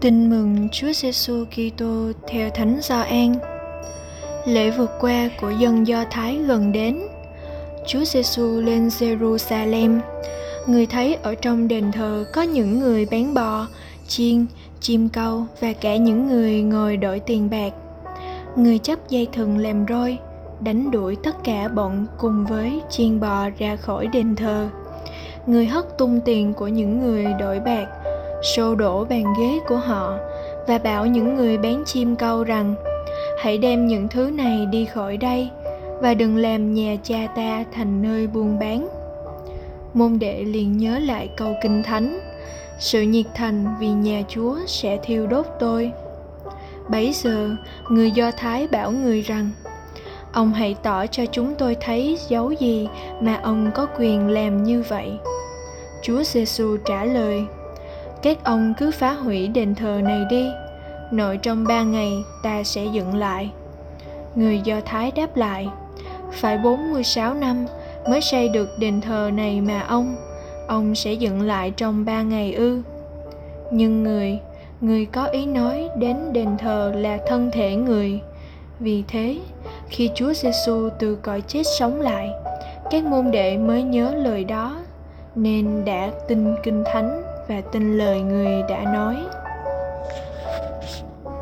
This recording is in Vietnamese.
Tin mừng Chúa Giêsu Kitô theo Thánh Gioan. Lễ vượt qua của dân Do Thái gần đến. Chúa Giêsu lên Jerusalem. Người thấy ở trong đền thờ có những người bán bò, chiên, chim câu và cả những người ngồi đổi tiền bạc. Người chấp dây thừng làm roi, đánh đuổi tất cả bọn cùng với chiên bò ra khỏi đền thờ. Người hất tung tiền của những người đổi bạc xô đổ bàn ghế của họ và bảo những người bán chim câu rằng, hãy đem những thứ này đi khỏi đây và đừng làm nhà cha ta thành nơi buôn bán. Môn đệ liền nhớ lại câu kinh thánh, sự nhiệt thành vì nhà chúa sẽ thiêu đốt tôi. Bấy giờ, người do thái bảo người rằng, ông hãy tỏ cho chúng tôi thấy dấu gì mà ông có quyền làm như vậy? Chúa giêsu trả lời các ông cứ phá hủy đền thờ này đi. Nội trong ba ngày, ta sẽ dựng lại. Người do thái đáp lại, phải 46 năm mới xây được đền thờ này mà ông. Ông sẽ dựng lại trong ba ngày ư. Nhưng người người có ý nói đến đền thờ là thân thể người. Vì thế, khi chúa giêsu từ cõi chết sống lại, các môn đệ mới nhớ lời đó, nên đã tin kinh thánh và tin lời người đã nói.